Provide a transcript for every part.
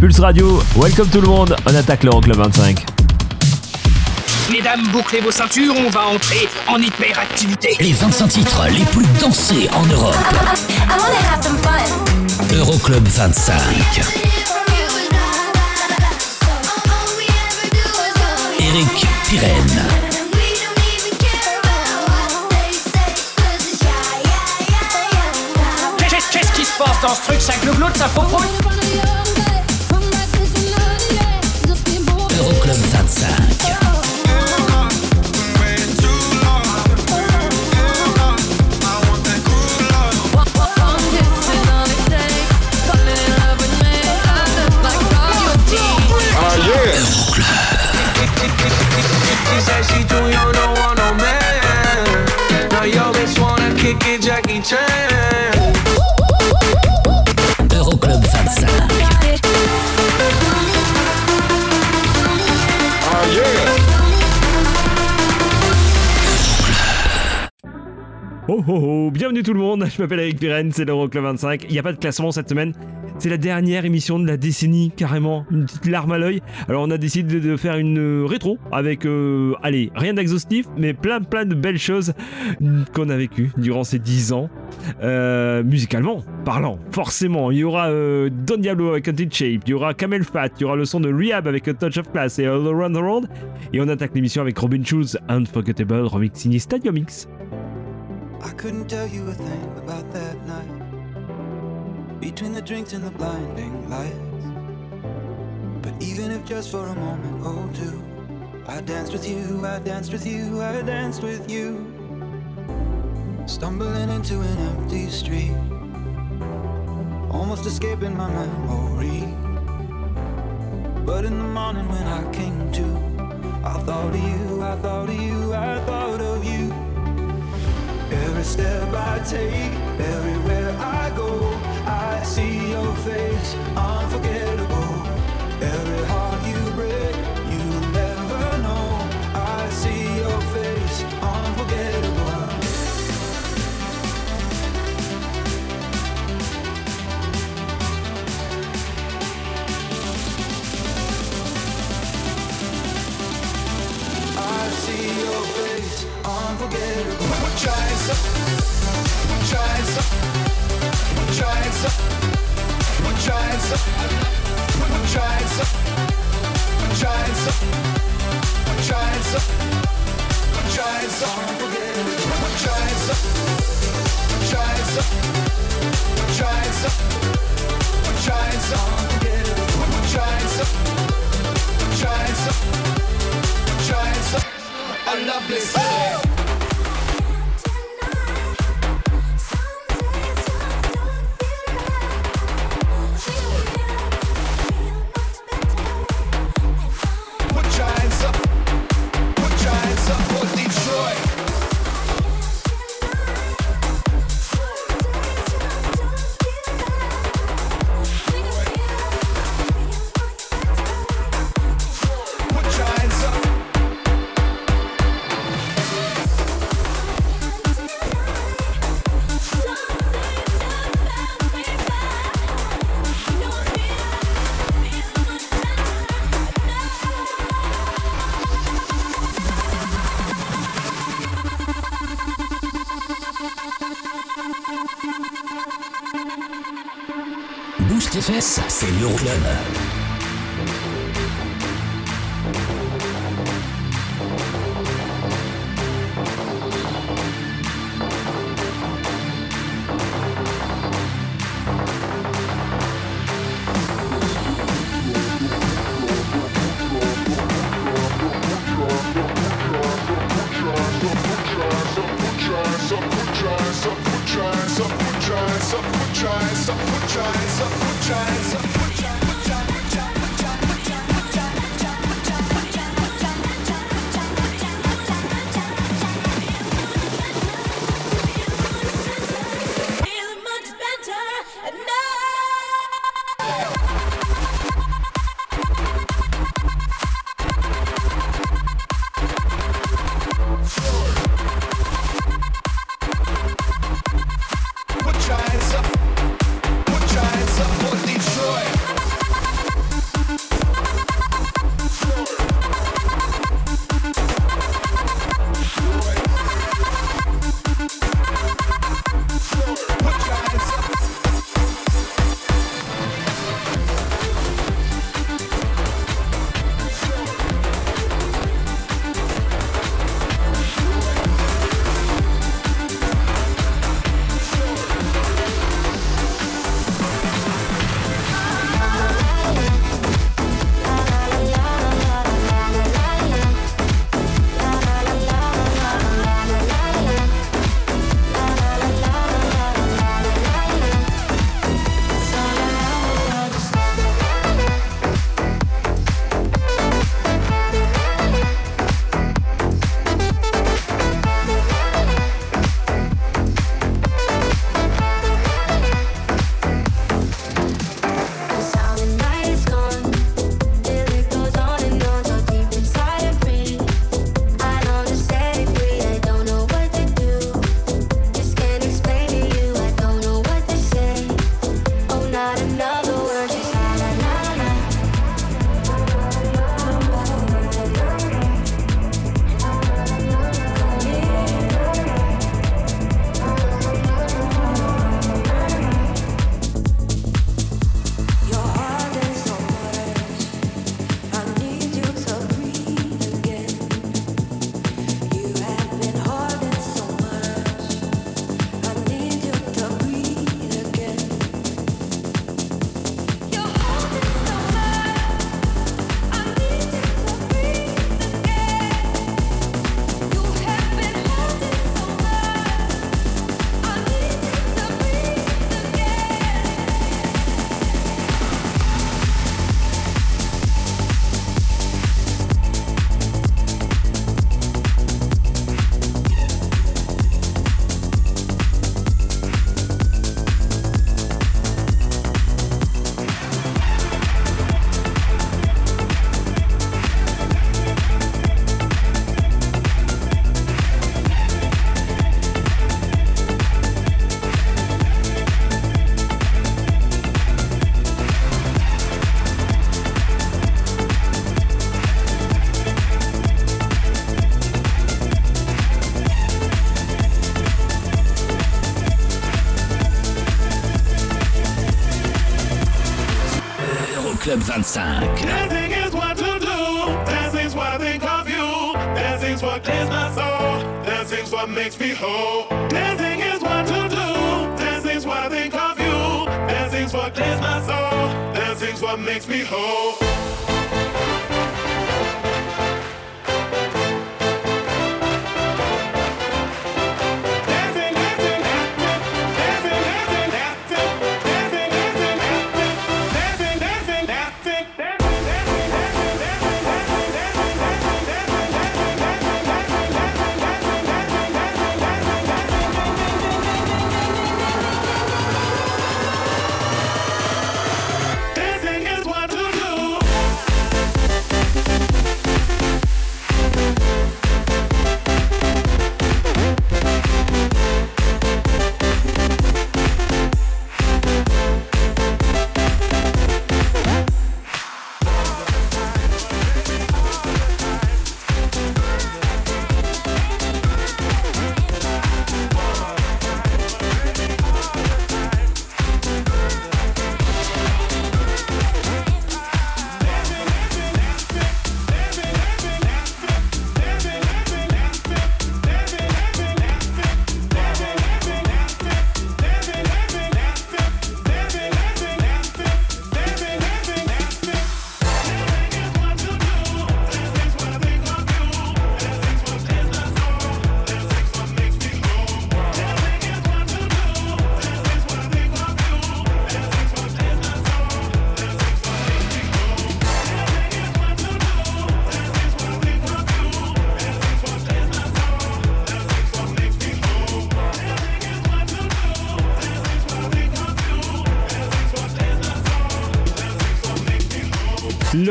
Pulse Radio, welcome tout le monde, on attaque l'Euroclub 25. Mesdames, bouclez vos ceintures, on va entrer en hyperactivité. Les 25 titres les plus dansés en Europe. Euroclub 25. Eric Pirenne. Qu'est-ce qui se passe dans ce truc Ça glougloute, ça popote Santa. Oh oh oh, bienvenue tout le monde, je m'appelle Eric Pirenne, c'est l'Euroclub 25. Il n'y a pas de classement cette semaine, c'est la dernière émission de la décennie, carrément, une petite larme à l'œil. Alors on a décidé de faire une euh, rétro avec, euh, allez, rien d'exhaustif, mais plein plein de belles choses qu'on a vécues durant ces 10 ans. Euh, musicalement parlant, forcément, il y aura Don Diablo avec Until Shape, il y aura Camel Fat, il y aura le son de Rehab avec A Touch of Class et All Around the World. Et on attaque l'émission avec Robin Schulz, Unforgettable, remix Stadium Mix. I couldn't tell you a thing about that night. Between the drinks and the blinding lights. But even if just for a moment or two, I danced with you, I danced with you, I danced with you. Stumbling into an empty street. Almost escaping my memory. But in the morning when I came to, I thought of you, I thought of you, I thought of you. Every step I take, everywhere I go, I see your face, unforgettable. Every heart you break, you never know. I see your face, unforgettable. I see your face, unforgettable. Put your hands up, put your hands up, put your hands up, put your hands up, put your hands up, put your hands up, put your hands up, put your hands up, unforgettable. Put your hands up, put your hands up, put your hands up, put your hands up, unforgettable. Put your hands up, put your hands up, put your hands up. I love this. Fesses, c'est l'Euroclub.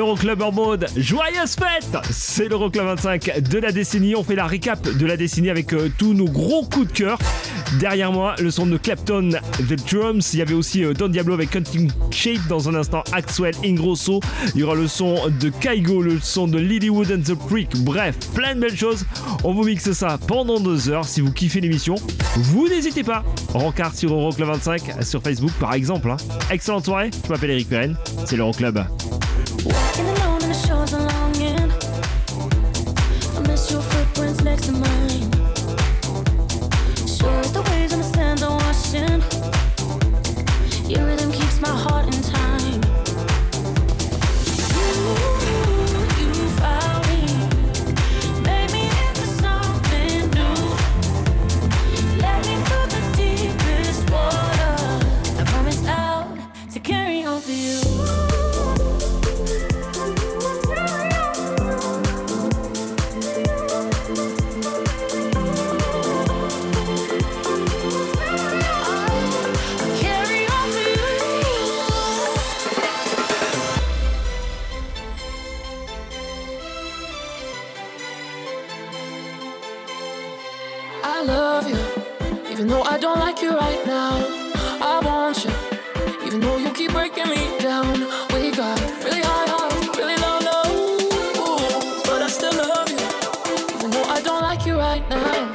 L'Euroclub en mode joyeuse fête C'est l'Euroclub 25 de la décennie. On fait la récap de la décennie avec euh, tous nos gros coups de cœur. Derrière moi, le son de Clapton, The Drums. Il y avait aussi euh, Don Diablo avec Hunting Shape. Dans un instant, Axwell Ingrosso. Il y aura le son de Kaigo, le son de Lilywood and the Creek. Bref, plein de belles choses. On vous mixe ça pendant deux heures. Si vous kiffez l'émission, vous n'hésitez pas. Rencard sur Euroclub 25 sur Facebook par exemple. hein. Excellente soirée. Je m'appelle Eric Perren. C'est l'Euroclub. I love you, even though I don't like you right now. I want you, even though you keep breaking me down. We got really high highs, really low lows, but I still love you, even though I don't like you right now.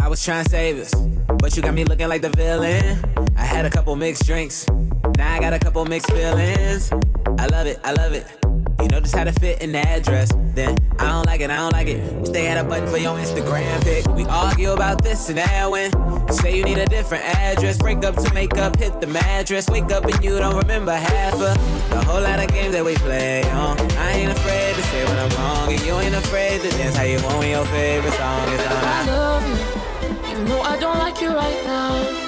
I was trying to save us, but you got me looking like the villain. I had a couple mixed drinks, now I got a couple mixed feelings. I love it, I love it. Just how to fit in the address. Then I don't like it, I don't like it. Stay at a button for your Instagram pic. We argue about this and that when say you need a different address. Break up to make up, hit the mattress. Wake up and you don't remember half of the whole lot of games that we play on. I ain't afraid to say when I'm wrong, and you ain't afraid to dance how you want when your favorite song is on. I love you, even though I don't like you right now.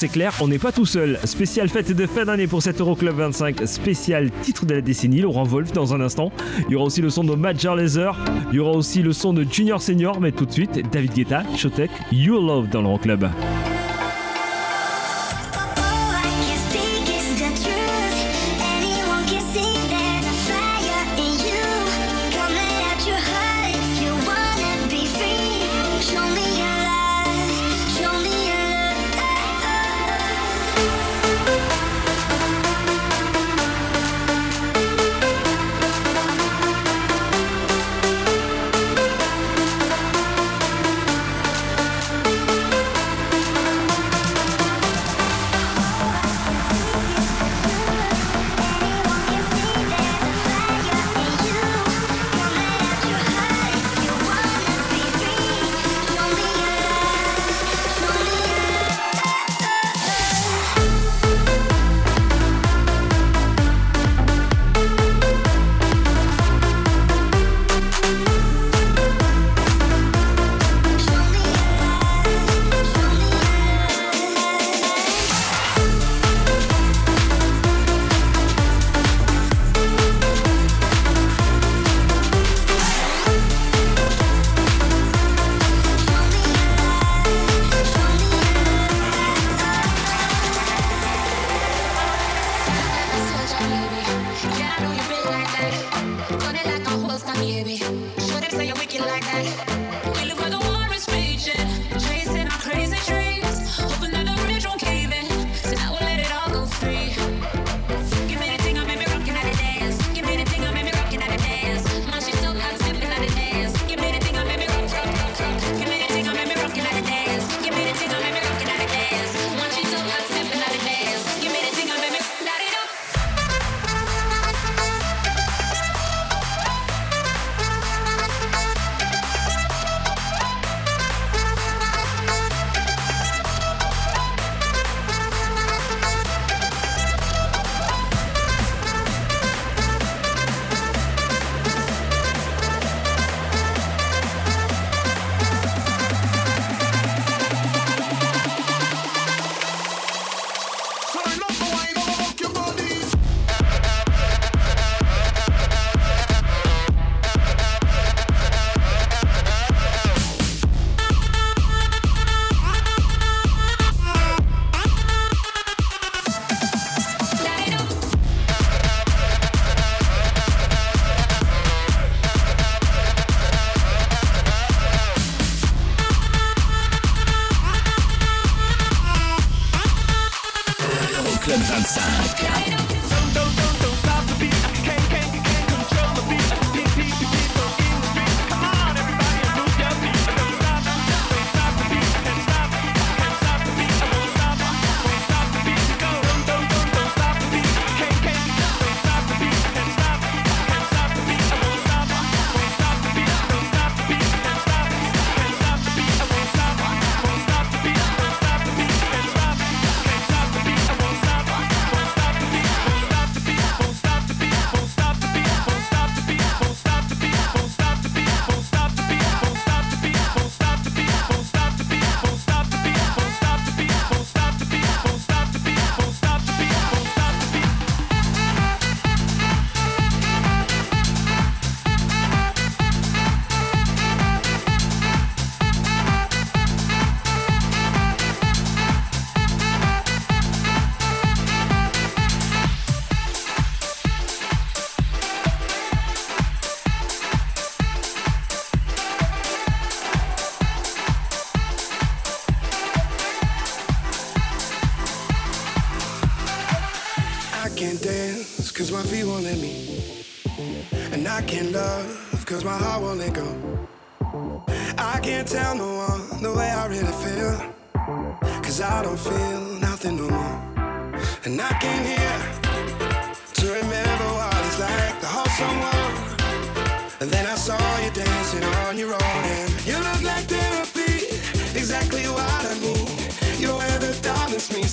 C'est clair, on n'est pas tout seul. Spécial fête de fin d'année pour cet Euroclub 25, spécial titre de la décennie, Laurent Wolf dans un instant. Il y aura aussi le son de Major Laser, il y aura aussi le son de Junior Senior, mais tout de suite, David Guetta, Shotek, You Love dans l'Euroclub. All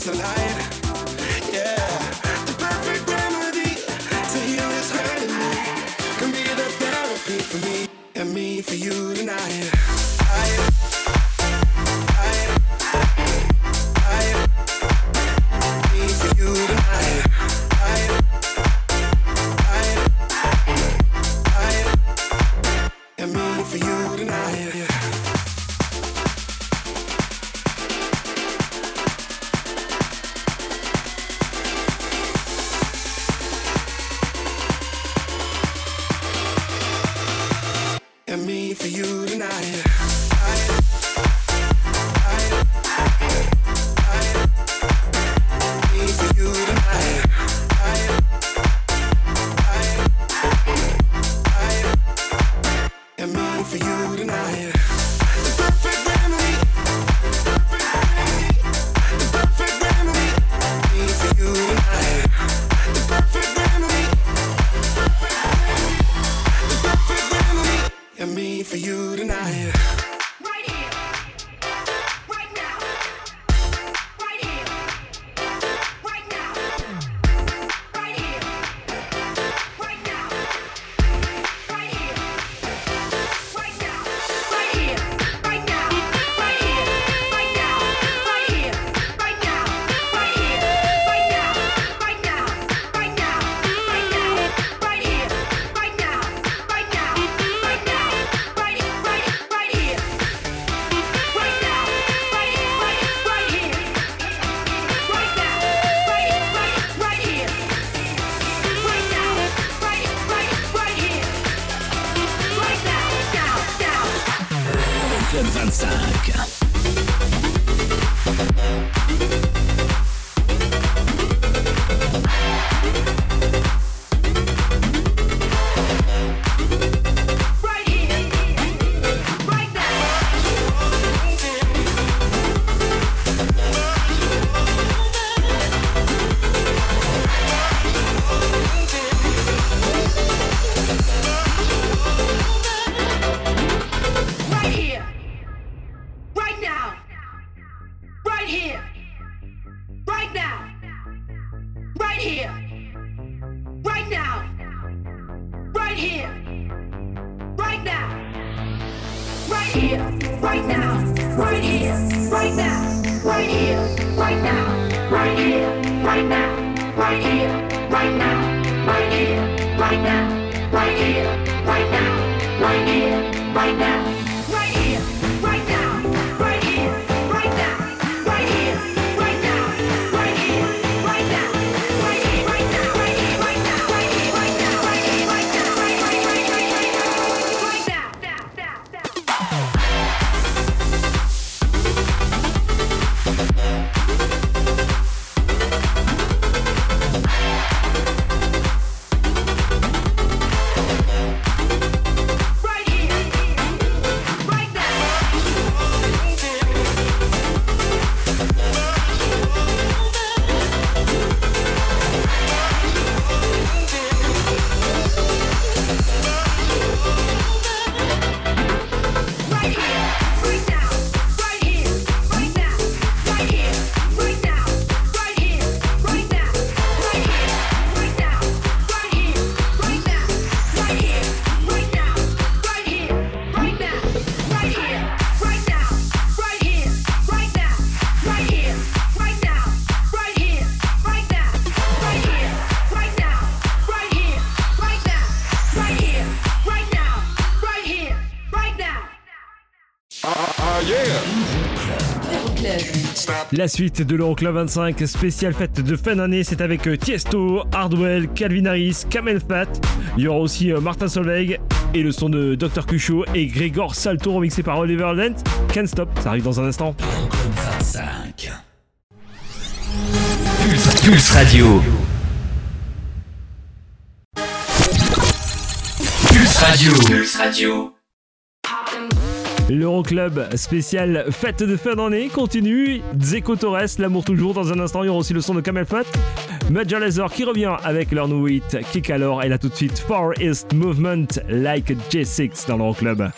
Tonight. La suite de l'Euroclub 25 spéciale fête de fin d'année, c'est avec euh, Tiesto, Hardwell, Calvin Harris, Kamel Fat. Il y aura aussi euh, Martin Solveig et le son de Dr. Cucho et Grégor Salto remixé par Oliver Lent. Can't Stop, ça arrive dans un instant. Pulse Radio. Pulse Radio. Pulse Radio. L'Euroclub spécial fête de fin d'année continue. Zeco Torres, l'amour toujours. Dans un instant, il y aura aussi le son de Kamel Fat. Major Lazer qui revient avec leur nouveau hit Kick alors. Et là tout de suite, Far East Movement Like J6 dans l'Euroclub. Club.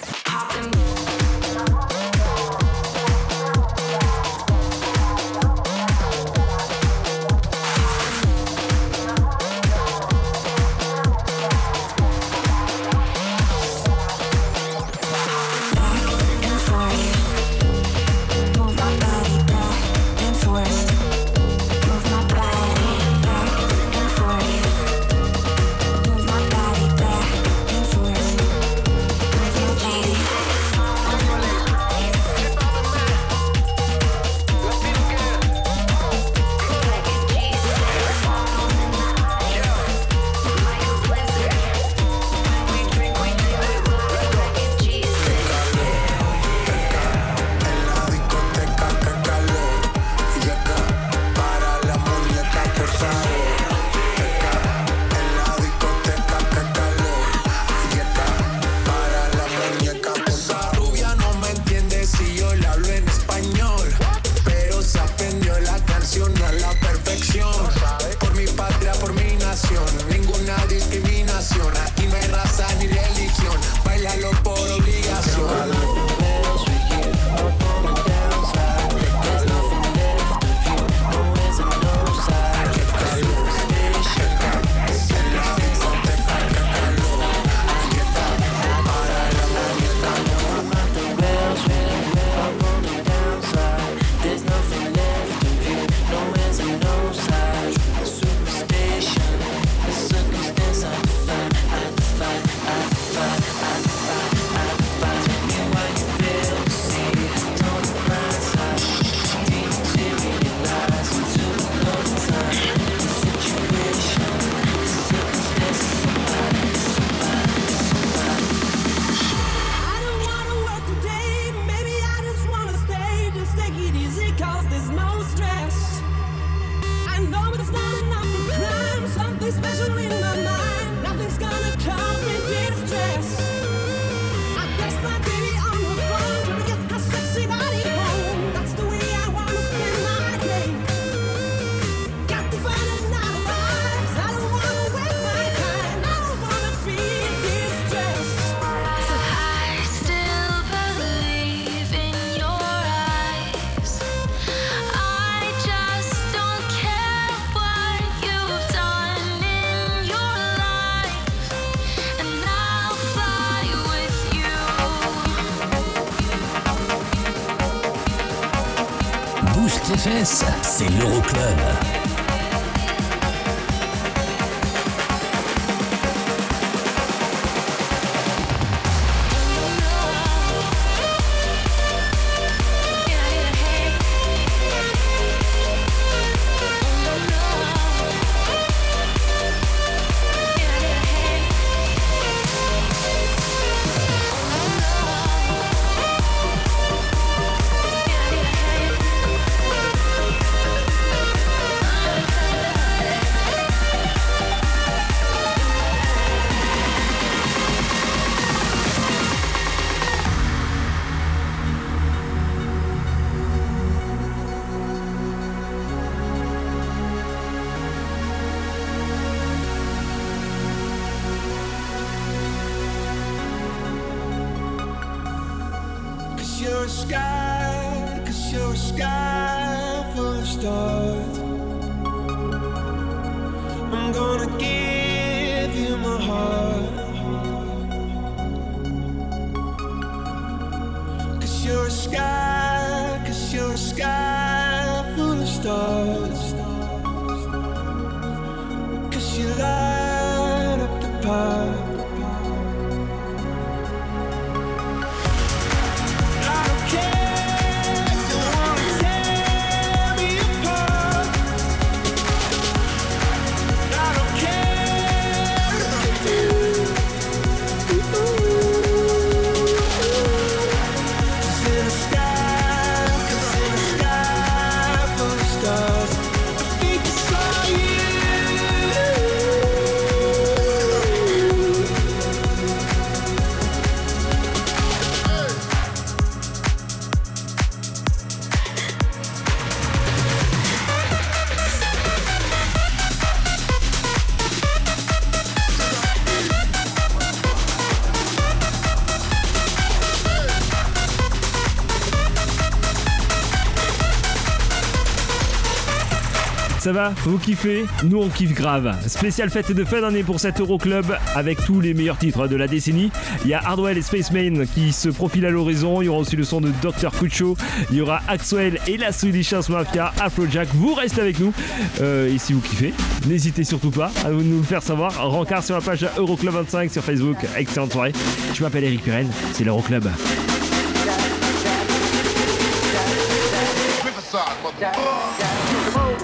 Ça va Vous kiffez Nous on kiffe grave. Spécial fête de fin d'année pour cet Euroclub avec tous les meilleurs titres de la décennie. Il y a Hardwell et Spaceman qui se profilent à l'horizon. Il y aura aussi le son de Dr. Kucho. Il y aura Axwell et la Swedish House Mafia, Afrojack. Vous restez avec nous. Euh, et si vous kiffez, n'hésitez surtout pas à nous le faire savoir. Rencard sur la page Euroclub 25 sur Facebook. Excellente soirée. Je m'appelle Eric Pirenne. C'est l'Euroclub.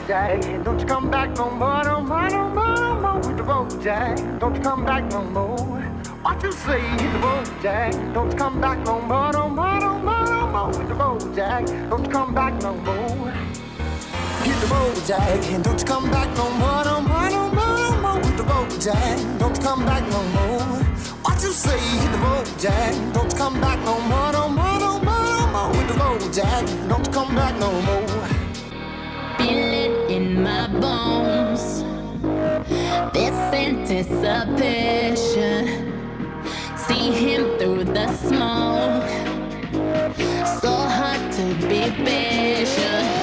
Jack, don't you come back no more, no more, no more, no more with the road, Jack. Don't you come back no more. What you say, hit the road, Jack. Don't you come back no more, no more, no more, no more with the road, Jack. Don't you come back no more. Hit the road, Jack. Don't you come back no more, no more, no more, no more with the road, Jack. Don't you come back no more. What you say, hit the road, Jack. Don't you come back no more, no more, no more, no more with the road, Jack. Don't you come back no more. Feel it in my bones. This anticipation. See him through the smoke. So hard to be patient.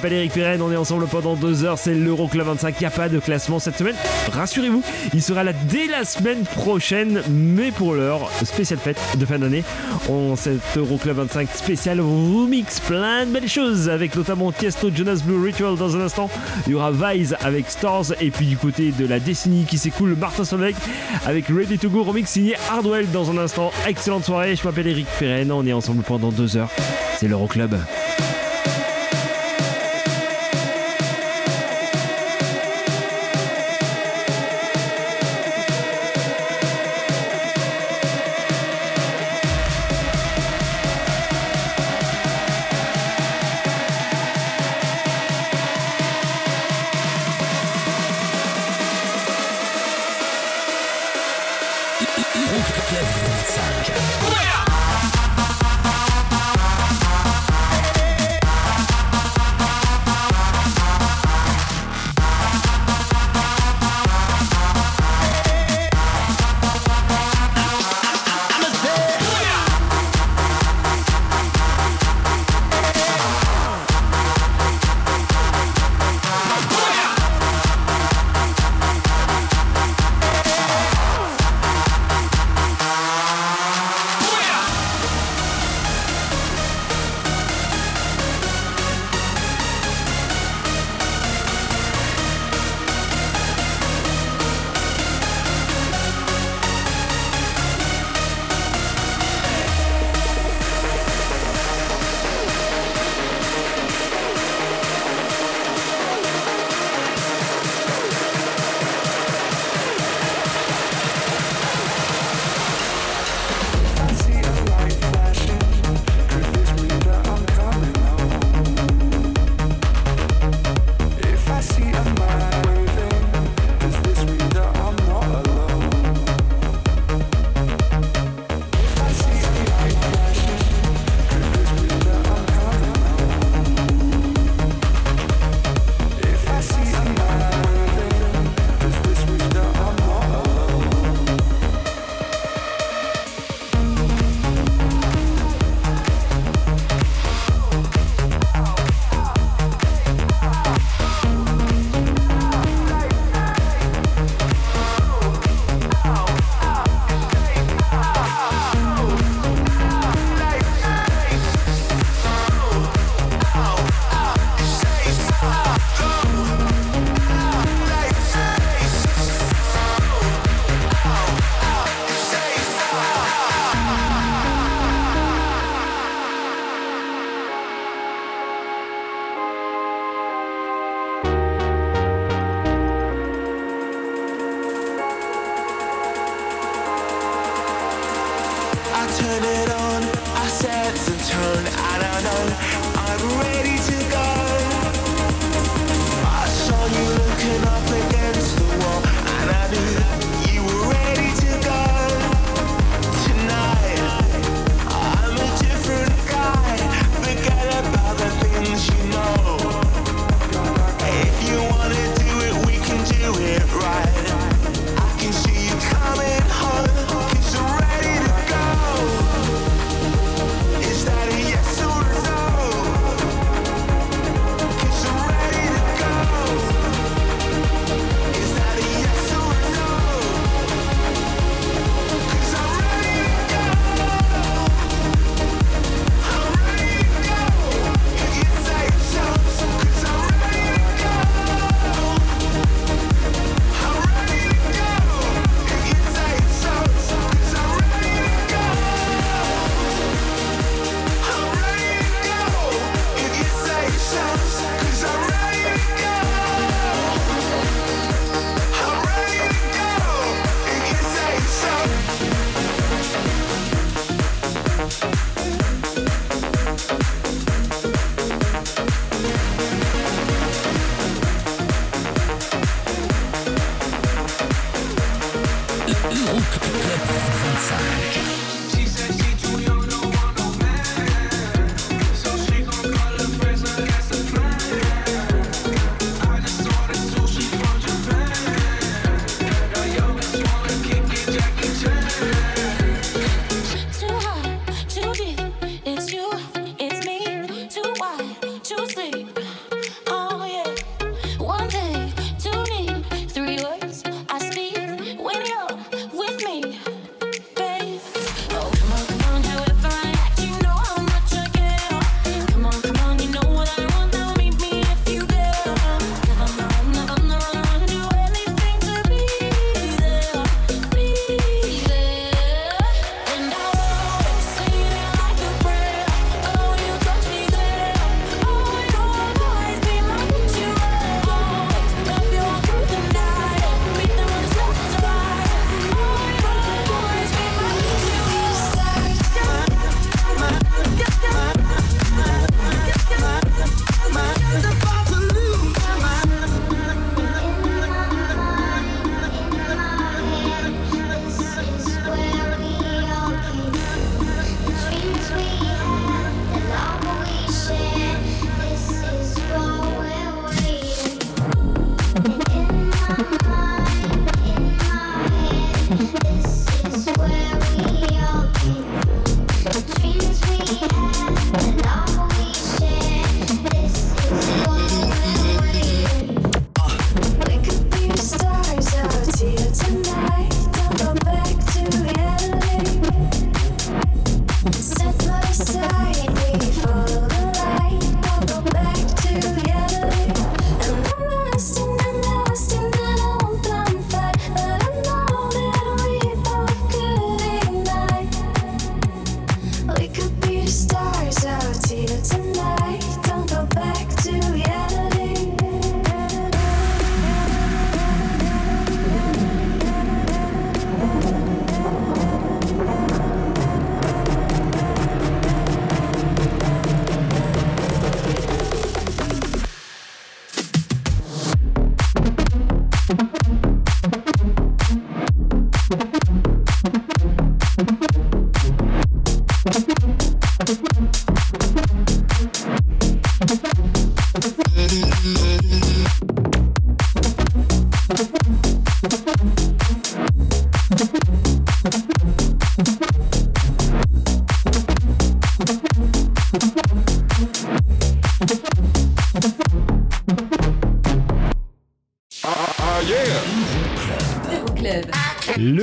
M'appelle Eric Pirenne, on est ensemble pendant deux heures, c'est l'Euroclub 25, il n'y a pas de classement cette semaine. Rassurez-vous, il sera là dès la semaine prochaine, mais pour l'heure, spéciale fête de fin d'année. On cet Euroclub 25 spécial remix, plein de belles choses, avec notamment Tiesto, Jonas Blue Ritual dans un instant. Il y aura Vise avec Stars, et puis du côté de la décennie qui s'écoule, Martin Solveig avec Ready to Go remix signé Hardwell dans un instant. Excellente soirée, je m'appelle Eric Pirenne, on est ensemble pendant deux heures. C'est l'Euroclub.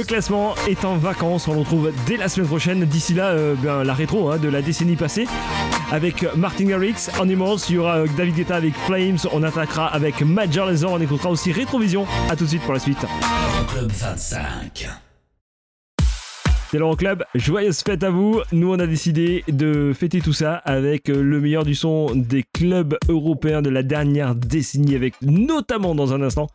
Classement est en vacances, on le retrouve dès la semaine prochaine. D'ici là, euh, ben, la rétro hein, de la décennie passée. Avec Martin Garrix, Animals, il y aura euh, David Guetta avec Flames, on attaquera avec Major Lazer, on écoutera aussi Rétrovision. A tout de suite pour la suite. Euroclub 25. C'est l'Euroclub, joyeuse fête à vous. Nous, on a décidé de fêter tout ça avec euh, le meilleur du son des clubs européens de la dernière décennie, avec notamment dans un instant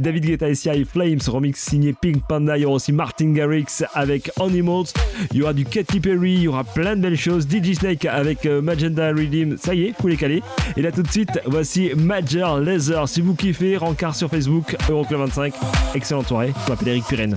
David Guetta et et Flames, remix signé Pink Panda. Il y aura aussi Martin Garrix avec Animals. Il y aura du Katy Perry, il y aura plein de belles choses. DJ Snake avec euh, Magenta Redeem, ça y est, vous les calez. Et là tout de suite, voici Major Laser. Si vous kiffez, rencard sur Facebook, Euroclub 25. Excellente soirée, je m'appelle Eric Pirenne.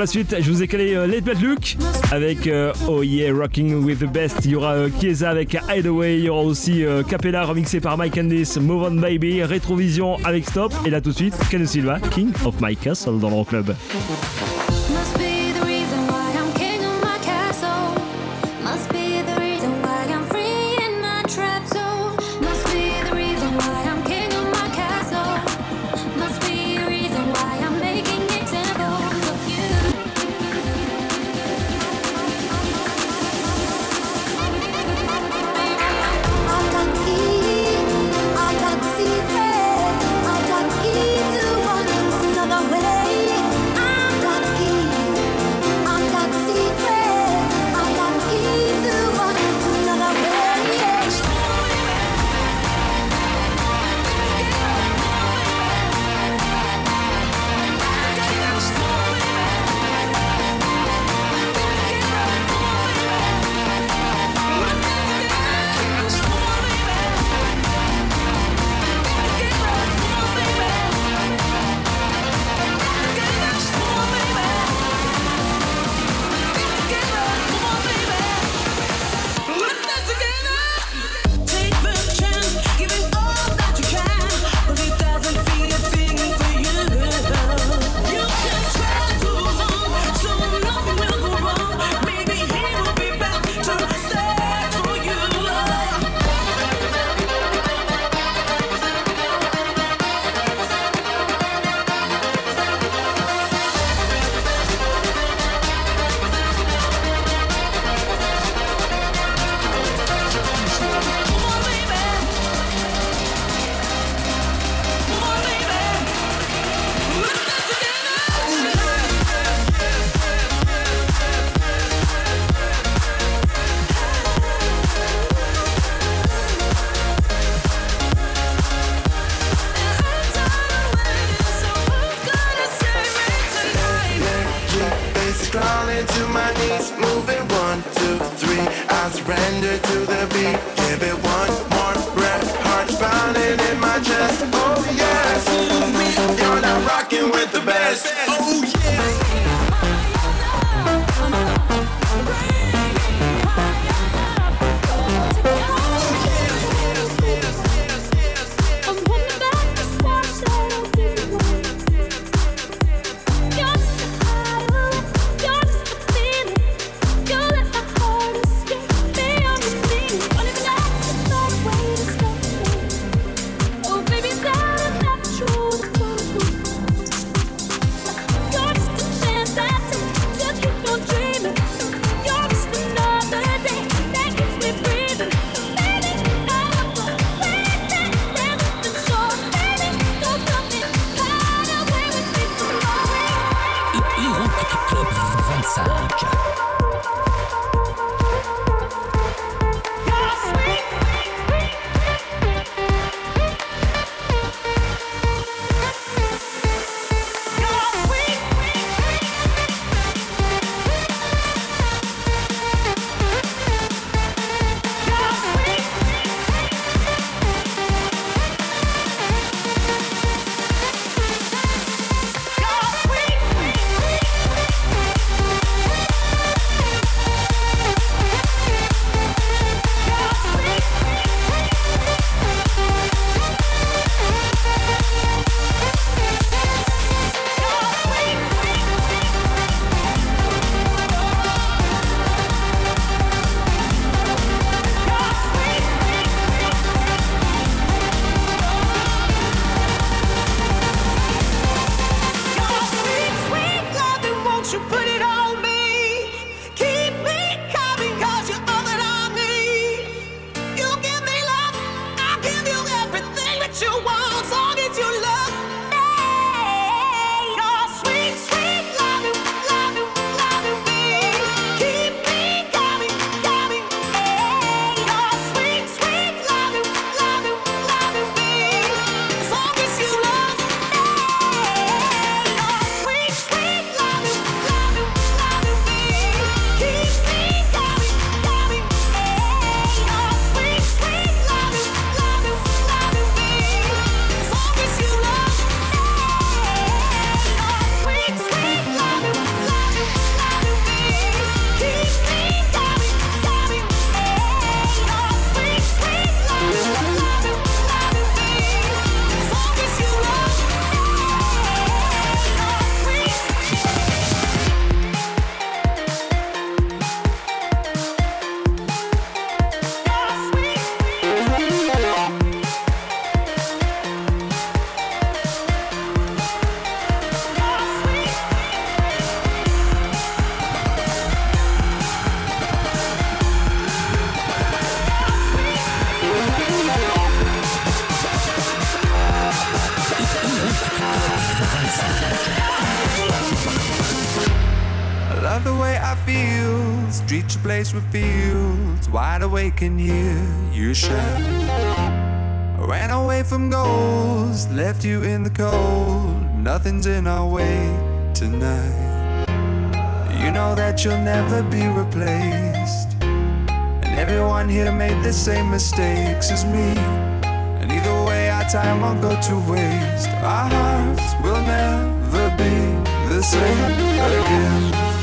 la suite, je vous ai calé euh, Late Bad Luke avec euh, Oh Yeah Rocking with the Best. Il y aura euh, Kiesa avec Hideaway. Il y aura aussi euh, Capella remixé par Mike Candice, Move On Baby, Rétrovision avec Stop. Et là tout de suite, Ken Silva, King of My Castle dans le Club. Oh yeah. Awake hear you shout. I ran away from goals, left you in the cold. Nothing's in our way tonight. You know that you'll never be replaced. And everyone here made the same mistakes as me. And either way, our time won't go to waste. Our hearts will never be the same again.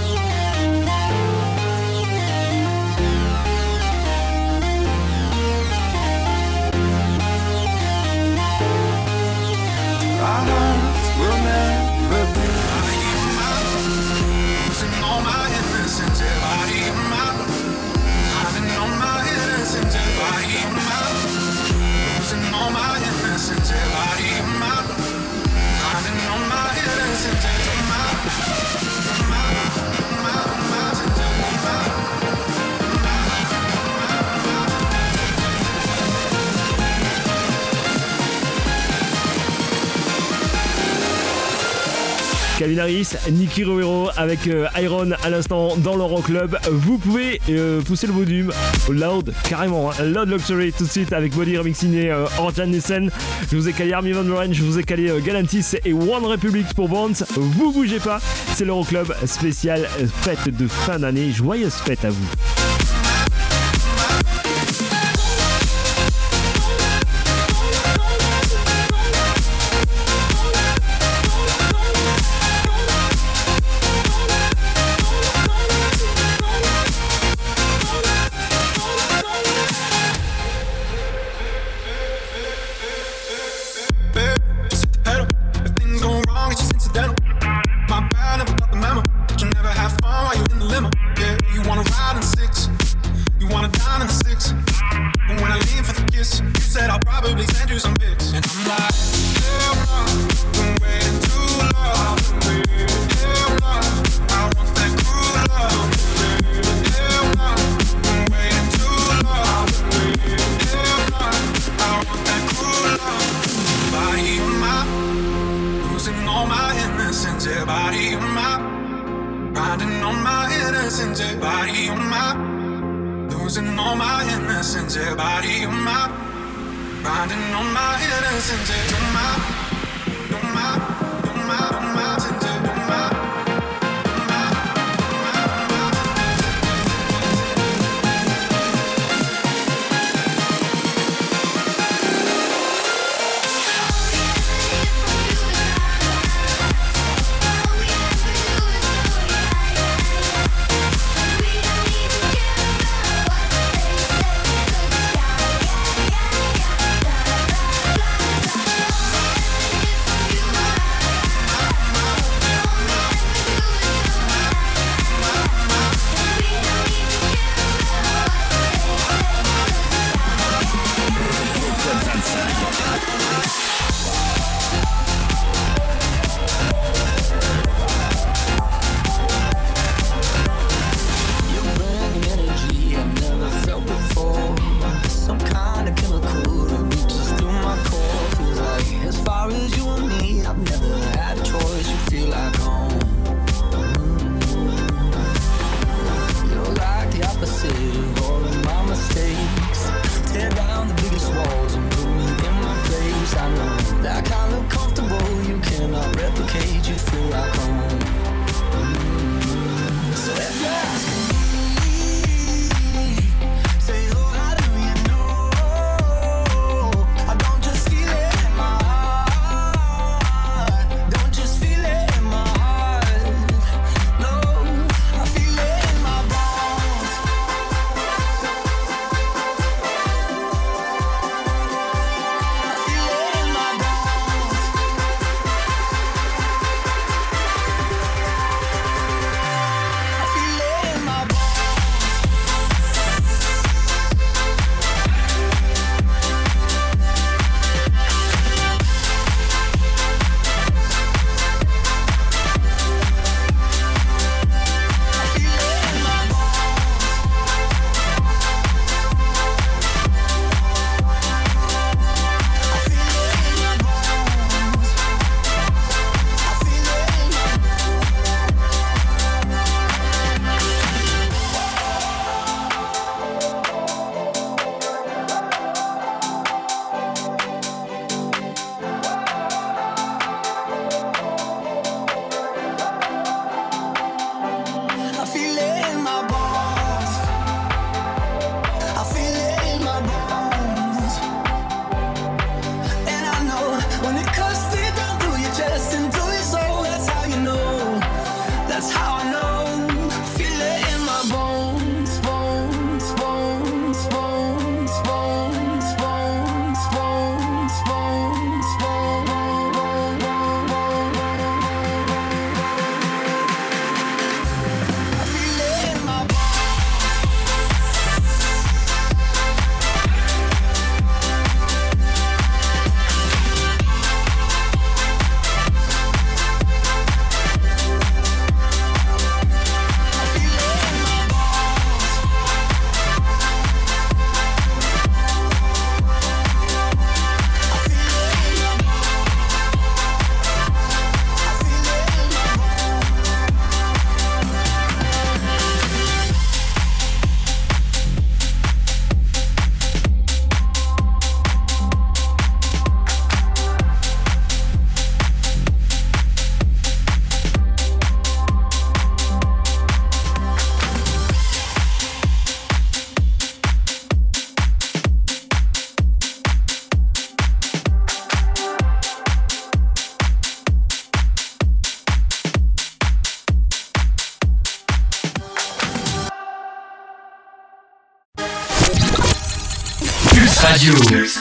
Calvin Harris, Nicky Romero avec euh, Iron à l'instant dans l'Euroclub. Vous pouvez euh, pousser le volume loud, carrément. hein. Loud Luxury tout de suite avec Body Remix signé euh, Orjan Nissen. Je vous ai calé Armin Van Buren, je vous ai calé euh, Galantis et One Republic pour Bonds. Vous bougez pas, c'est l'Euroclub spécial euh, fête de fin d'année. Joyeuse fête à vous.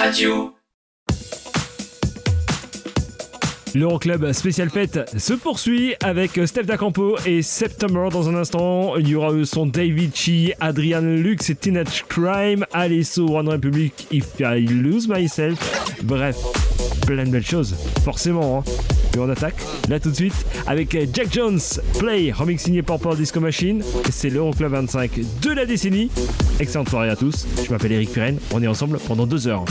Radio. L'Euroclub spécial fête se poursuit avec Steph D'Acampo et September dans un instant. Il y aura le son David Chi, Adrian Lux et Teenage Crime, Alesso, One Republic, If I Lose Myself. Bref, plein de belles choses, forcément. Hein. Et on attaque là tout de suite avec Jack Jones, Play, remix signé Purple Disco Machine. C'est l'Euroclub 25 de la décennie. Excellente soirée à tous. Je m'appelle Eric Pirenne. On est ensemble pendant deux heures.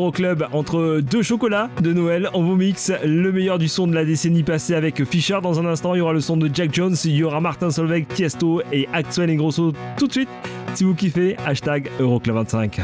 l'Euroclub entre deux chocolats de Noël. On vous mixe le meilleur du son de la décennie passée avec Fischer. Dans un instant, il y aura le son de Jack Jones, il y aura Martin Solveig, Tiesto et Axel Grosso tout de suite. Si vous kiffez, hashtag Euroclub25.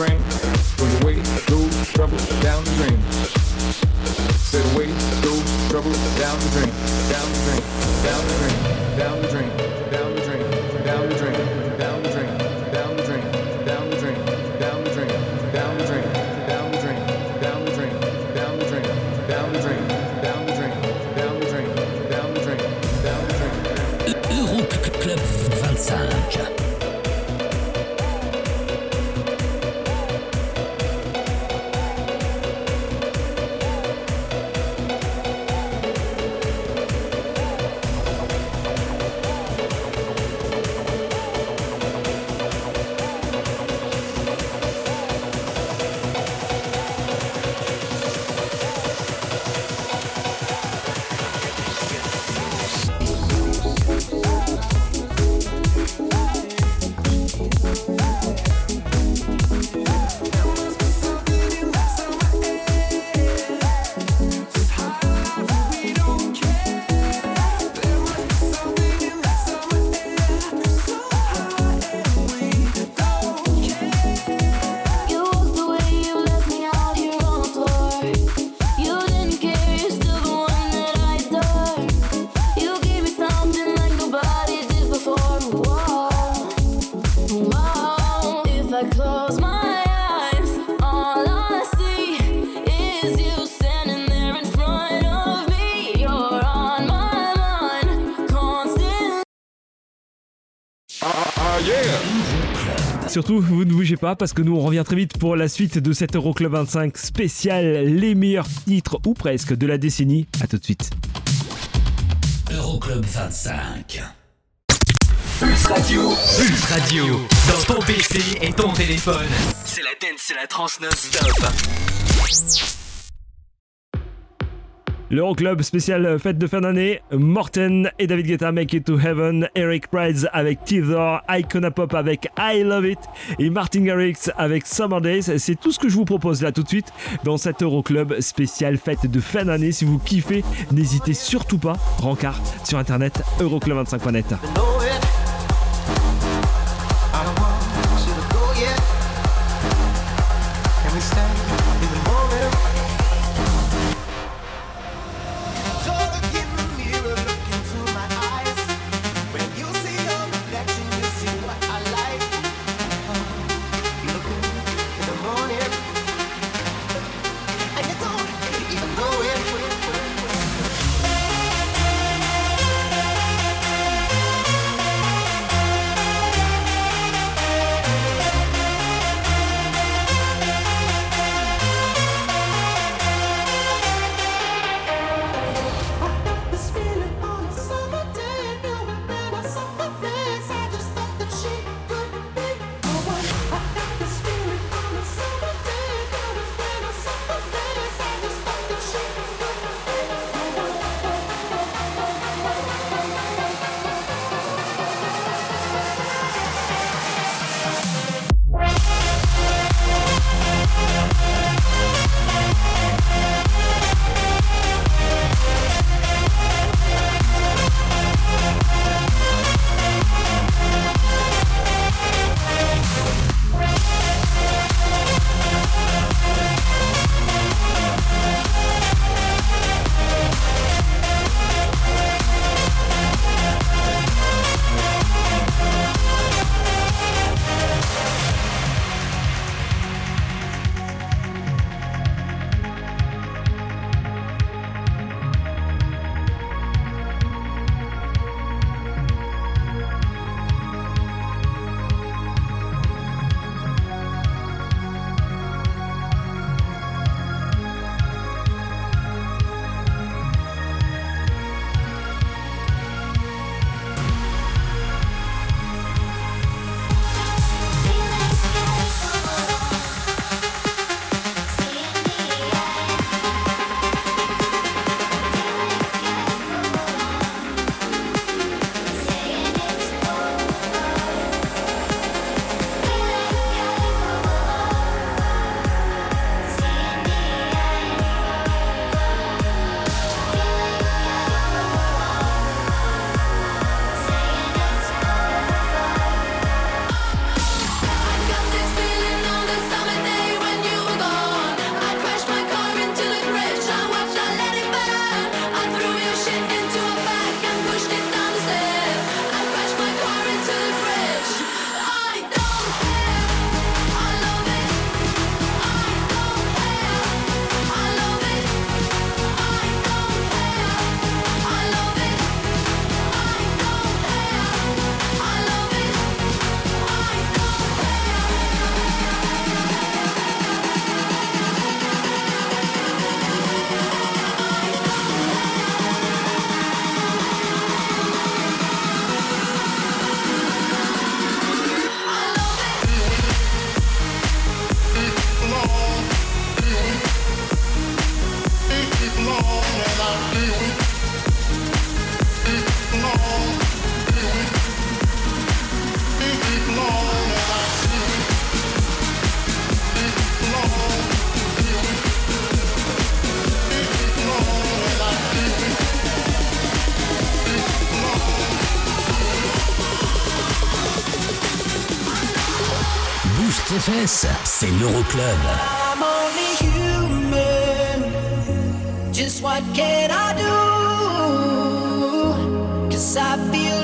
brain, when the weight of those troubles down the drain. Surtout, vous ne bougez pas parce que nous on revient très vite pour la suite de cet Euroclub 25 spécial les meilleurs titres ou presque de la décennie. À tout de suite. Euroclub 25. Pulse Radio. Pulse Radio. Dans ton PC et ton téléphone. C'est la dance, c'est la trans non-stop. L'Euroclub spécial fête de fin d'année. Morten et David Guetta Make It to Heaven. Eric Price avec Teether. Icona Pop avec I Love It. Et Martin Garrix avec Summer Days. C'est tout ce que je vous propose là tout de suite dans cet Euroclub spécial fête de fin d'année. Si vous kiffez, n'hésitez surtout pas. Rencard sur internet euroclub25.net. fesses, c'est l'Euroclub. I'm only human. Just what can I do? Cause I feel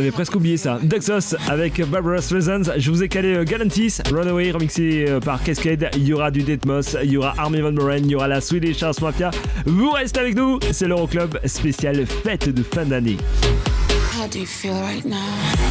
avait presque oublié ça. Duxos avec Barbara Streisand. Je vous ai calé euh, Galantis, Runaway remixé euh, par Cascade. Il y aura du Deadmos, il y aura Army Van Buren, il y aura la Swedish House Mafia. Vous restez avec nous, c'est l'Euroclub spécial fête de fin d'année. How do you feel right now?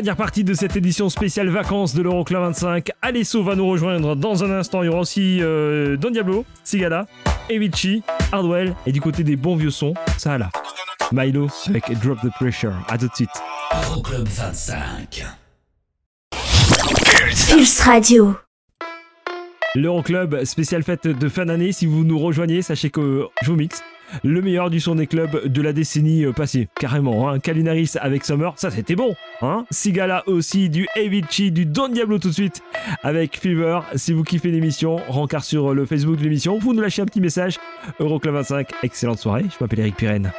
dernière partie de cette édition spéciale vacances de l'Euroclub 25. Alesso va nous rejoindre dans un instant. Il y aura aussi euh, Don Diablo, Sigala, Evichi, Hardwell et du côté des bons vieux sons, ça là. Milo avec Drop the Pressure. À tout de suite. Euroclub 25. Pulse Radio. L'Euroclub spécial fête de fin d'année. Si vous nous rejoignez, sachez que je vous mixe le meilleur du son des clubs de la décennie euh, passée, carrément. Hein. Kalinaris avec Summer, ça c'était bon. Hein. Sigala aussi, du Avicii, du Don Diablo tout de suite avec Fever. Si vous kiffez l'émission, rencard sur le Facebook de l'émission, vous nous lâchez un petit message. Euroclub 25, excellente soirée. Je m'appelle Eric Pirenne.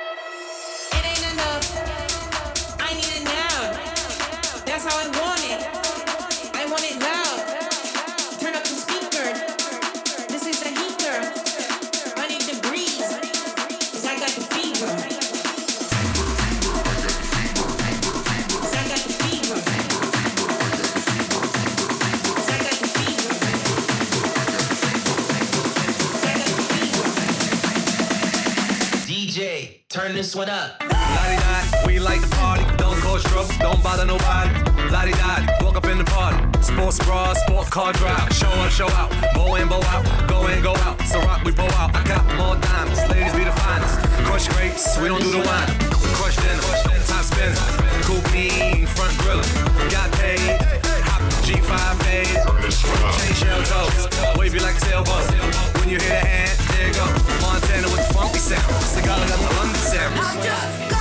Sports bra, sport car drive. Show up, show out. Bow in, bow out. Go in, go out. So rock, we pull out. I got more diamonds. Ladies be the finest. Crush grapes, we don't do the wine. Crush dinner, top spin. Coupe front griller. Got paid. Hop G5 fade. Chain shell toes. Wavy like a sailboat. When you hear the hand, there you go. Montana with the funky sound. Cigala got the London sound.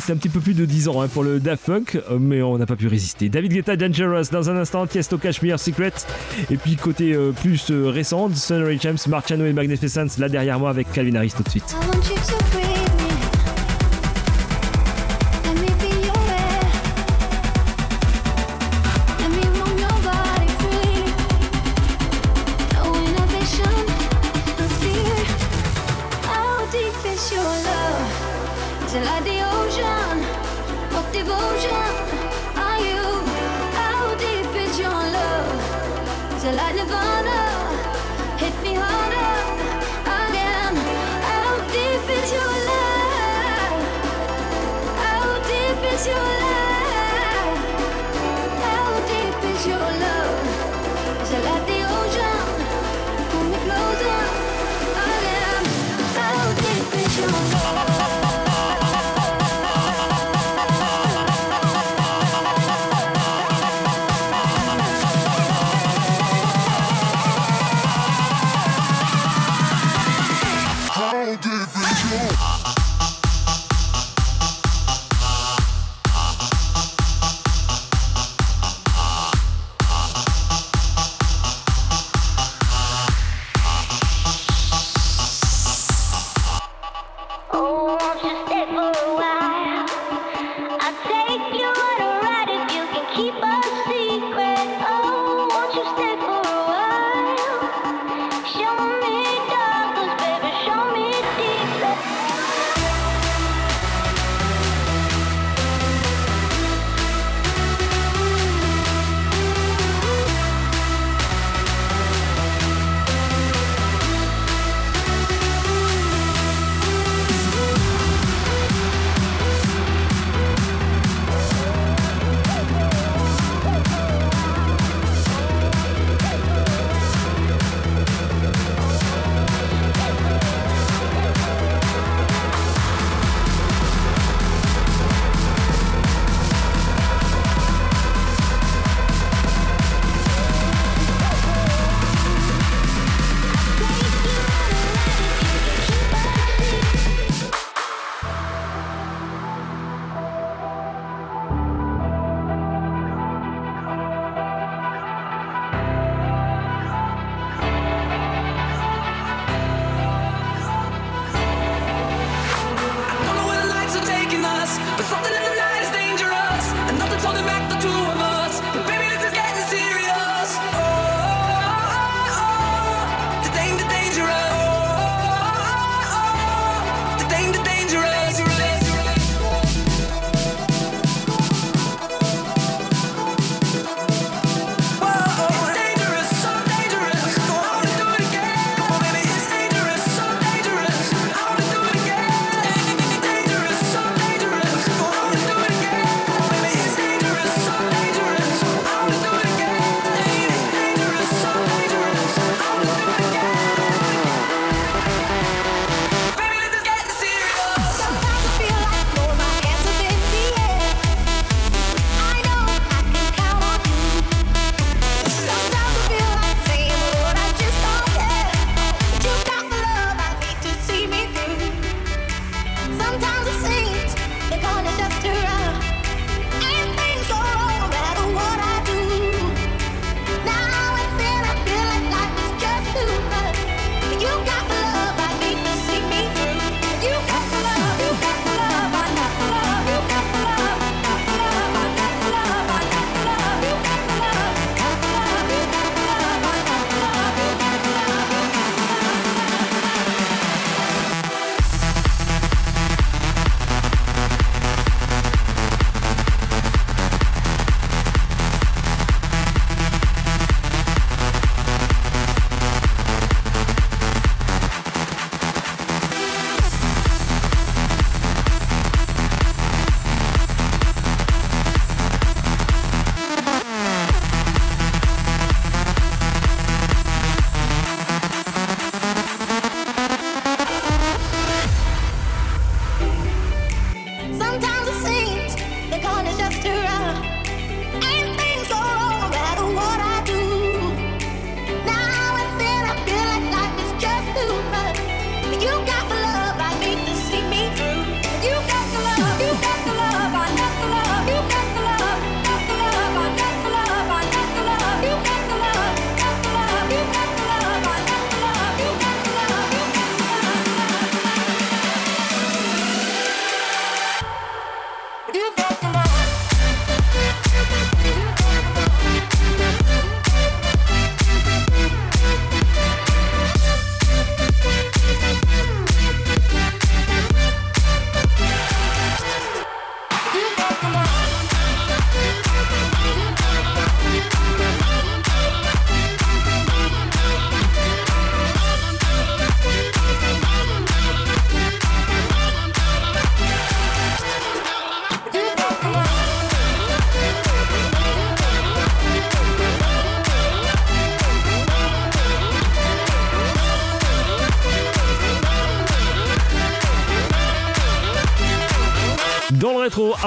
C'est un petit peu plus de 10 ans hein, pour le Daft Punk, mais on n'a pas pu résister. David Guetta, Dangerous, dans un instant, Tiesto, Cashmere, Secret. Et puis côté euh, plus euh, récent, Sunray James, Marciano et Magnificence, là derrière moi avec Calvin Harris tout de suite.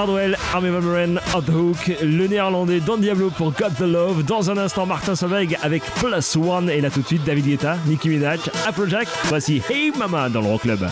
Hardwell, Armin Van Hot Hook, le néerlandais Don Diablo pour God the Love. Dans un instant, Martin Solveig avec Plus One. Et là tout de suite, David Guetta, Nicki Minaj, Applejack. Voici Hey Mama dans le Rock Club.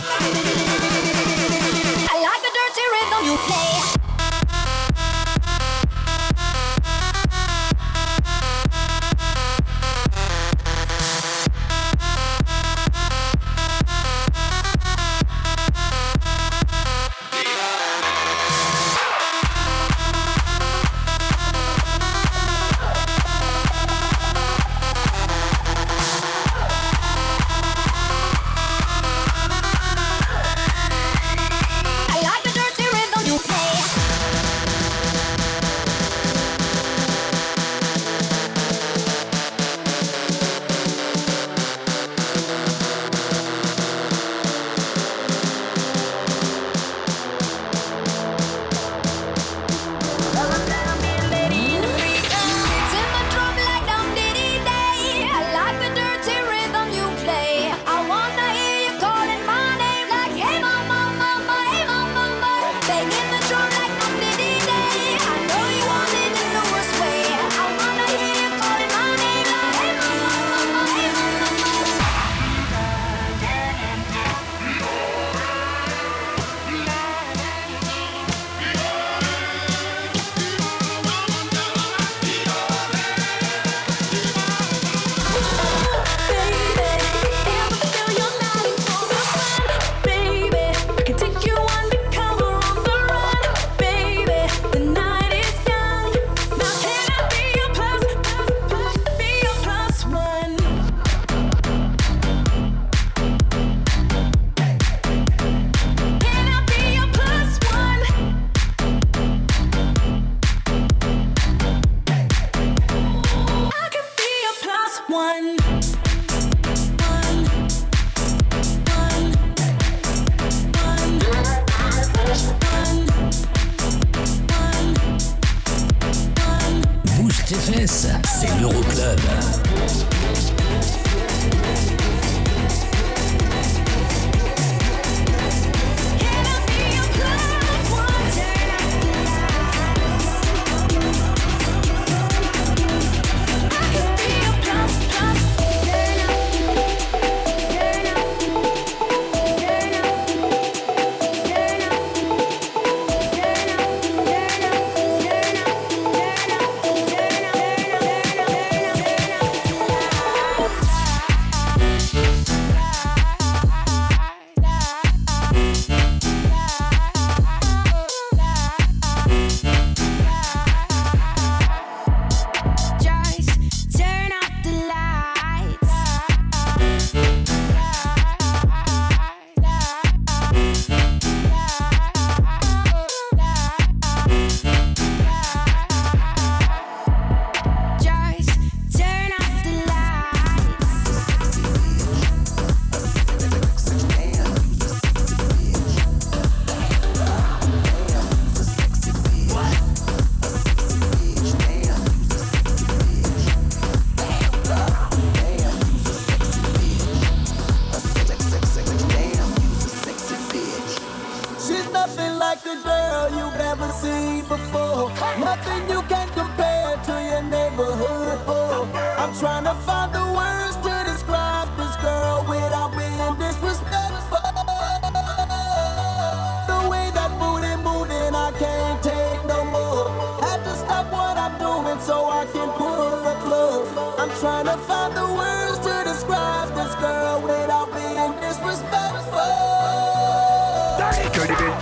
Dirty bit.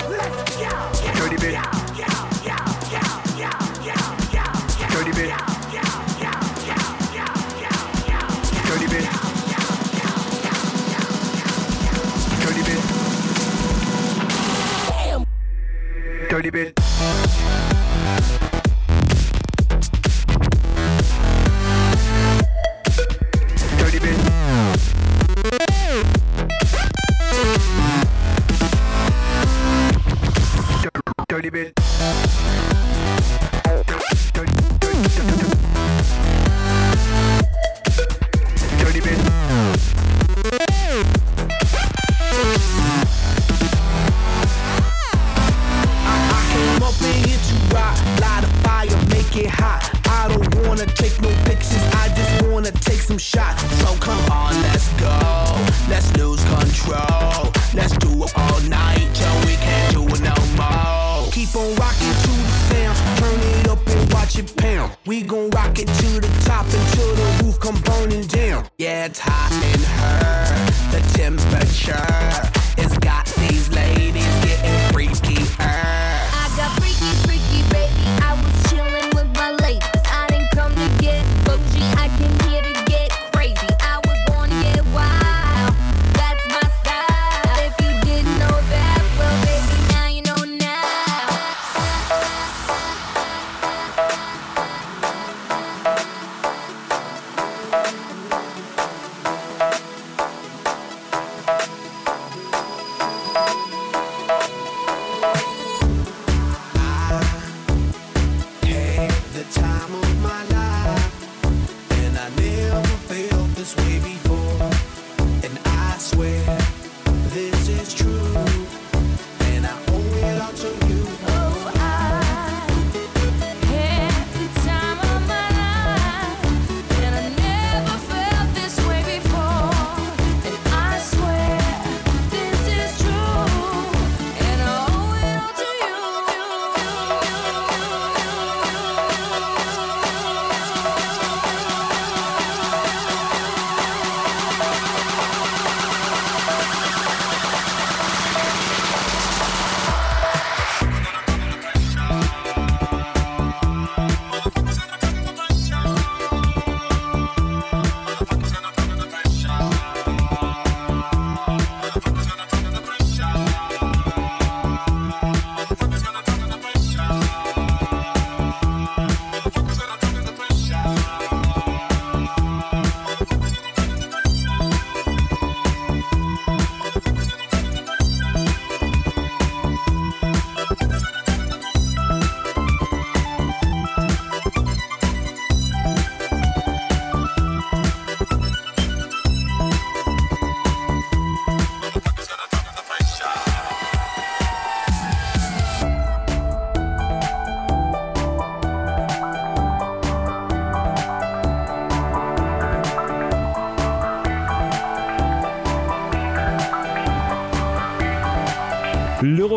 Dirty bit. Dirty bit. Dirty bit. Dirty bit. Dirty bit.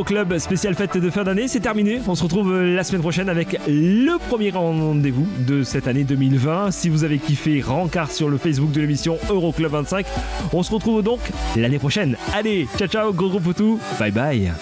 Club spécial fête de fin d'année, c'est terminé. On se retrouve euh, la semaine prochaine avec le premier rendez-vous de cette année 2020. Si vous avez kiffé, rencard sur le Facebook de l'émission Euroclub 25. On se retrouve donc l'année prochaine. Allez, ciao ciao, gros gros poutou, bye bye.